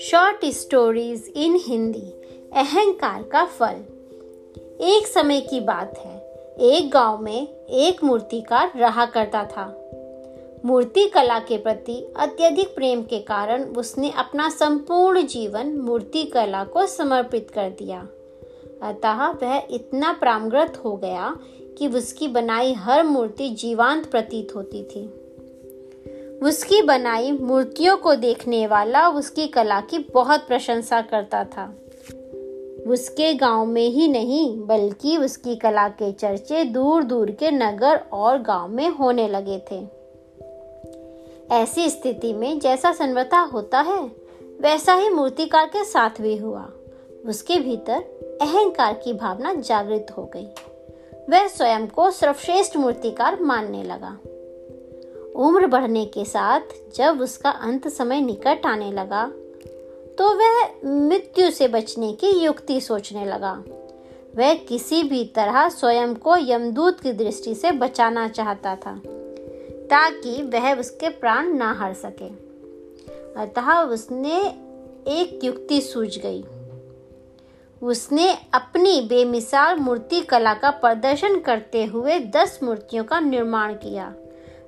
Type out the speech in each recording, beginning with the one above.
Short stories in Hindi अहंकार का फल एक समय की बात है। एक गाँव में एक मूर्तिकार रहा करता था। मूर्ति कला के प्रति अत्यधिक प्रेम के कारण उसने अपना संपूर्ण जीवन मूर्ति कला को समर्पित कर दिया। अतः वह इतना प्रामग्रत हो गया कि उसकी बनाई हर मूर्ति जीवांत प्रतीत होती थी। उसकी बनाई मूर्तियों को देखने वाला उसकी कला की बहुत प्रशंसा करता था। उसके गाँव में ही नहीं, बल्कि उसकी कला के चर्चे दूर दूर के नगर और गाँव में होने लगे थे। ऐसी स्थिति में जैसा संवता होता है, वैसा ही मूर्तिकार के साथ भी हुआ। उसके भीतर अहंकार की भावना जागृत हो गई। वह स्वयं को सर्वश्रेष्ठ मूर्तिकार मानने लगा। उम्र बढ़ने के साथ जब उसका अंत समय निकट आने लगा तो वह मृत्यु से बचने की युक्ति सोचने लगा। वह किसी भी तरह स्वयं को यमदूत की दृष्टि से बचाना चाहता था, ताकि वह उसके प्राण ना हार सके। अतः उसने एक युक्ति सूझ गई। उसने अपनी बेमिसाल मूर्ति कला का प्रदर्शन करते हुए दस मूर्तियों का निर्माण किया।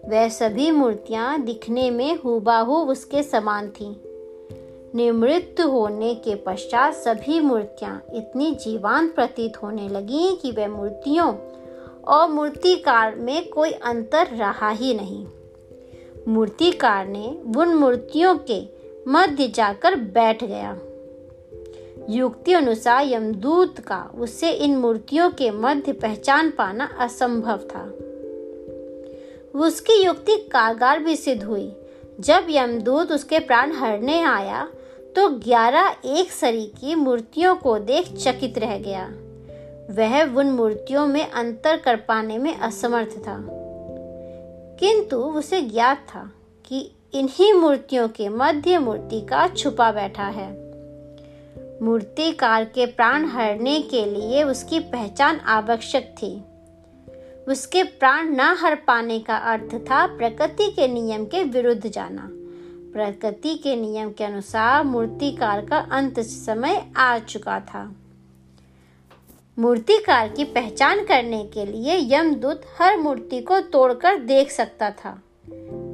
वह सभी मूर्तियाँ दिखने में हुबाहू उसके समान थीं। निमृत होने के पश्चात सभी मूर्तियाँ इतनी जीवान प्रतीत होने लगी कि वह मूर्तियों और मूर्तिकार में कोई अंतर रहा ही नहीं। मूर्तिकार ने उन मूर्तियों के मध्य जाकर बैठ गया। युक्ति अनुसार यमदूत का उससे इन मूर्तियों के मध्य पहचान पाना असंभव था। उसकी युक्ति कारगर भी सिद्ध हुई। जब यमदूत उसके प्राण हरने आया तो ग्यारह एक सरी की मूर्तियों को देख चकित रह गया। वह उन मूर्तियों में अंतर कर पाने में असमर्थ था। किंतु उसे ज्ञात था कि इन्हीं मूर्तियों के मध्य मूर्ति का छुपा बैठा है। मूर्तिकार के प्राण हरने के लिए उसकी पहचान आवश्यक थी। उसके प्राण न हर पाने का अर्थ था प्रकृति के नियम के विरुद्ध जाना। प्रकृति के नियम के अनुसार मूर्तिकार का अंत समय आ चुका था। मूर्तिकार की पहचान करने के लिए यमदूत हर मूर्ति को तोड़कर देख सकता था,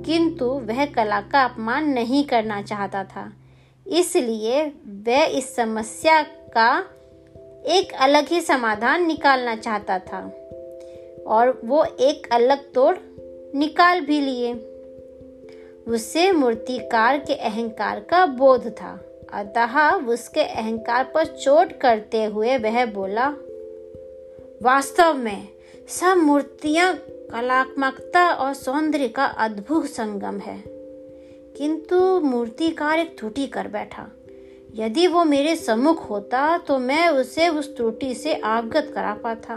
किंतु वह कला का अपमान नहीं करना चाहता था। इसलिए वह इस समस्या का एक अलग ही समाधान निकालना चाहता था और वो एक अलग तोड़ निकाल भी लिए। उससे मूर्तिकार के अहंकार का बोध था। अतः उसके अहंकार पर चोट करते हुए वह बोला, वास्तव में सब मूर्तियाँ कलात्मकता और सौंदर्य का अद्भुत संगम है। किंतु मूर्तिकार एक त्रुटि कर बैठा। यदि वो मेरे सम्मुख होता तो मैं उसे उस त्रुटि से अवगत करा पाता।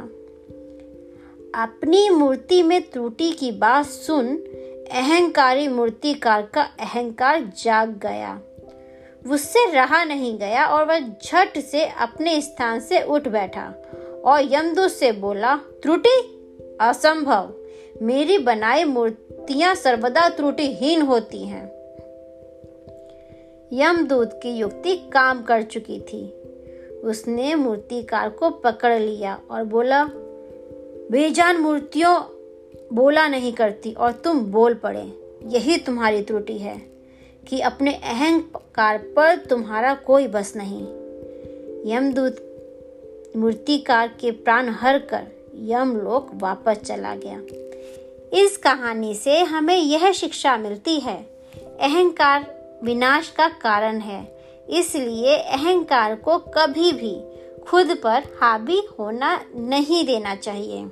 अपनी मूर्ति में त्रुटि की बात सुन, अहंकारी मूर्तिकार का अहंकार जाग गया। उससे रहा नहीं गया और वह झट से अपने स्थान से उठ बैठा और यमदूत से बोला, त्रुटि? असंभव। मेरी बनाई मूर्तियाँ सर्वदा त्रुटिहीन होती हैं। यमदूत की युक्ति काम कर चुकी थी। उसने मूर्तिकार को पकड़ लिया और बोला, बेजान मूर्तियों, बोला नहीं करती और तुम बोल पड़े। यही तुम्हारी त्रुटि है कि अपने अहंकार पर तुम्हारा कोई बस नहीं। यमदूत मूर्तिकार के प्राण हर कर यमलोक वापस चला गया। इस कहानी से हमें यह शिक्षा मिलती है, अहंकार विनाश का कारण है। इसलिए अहंकार को कभी भी खुद पर हावी होना नहीं देना चाहिए।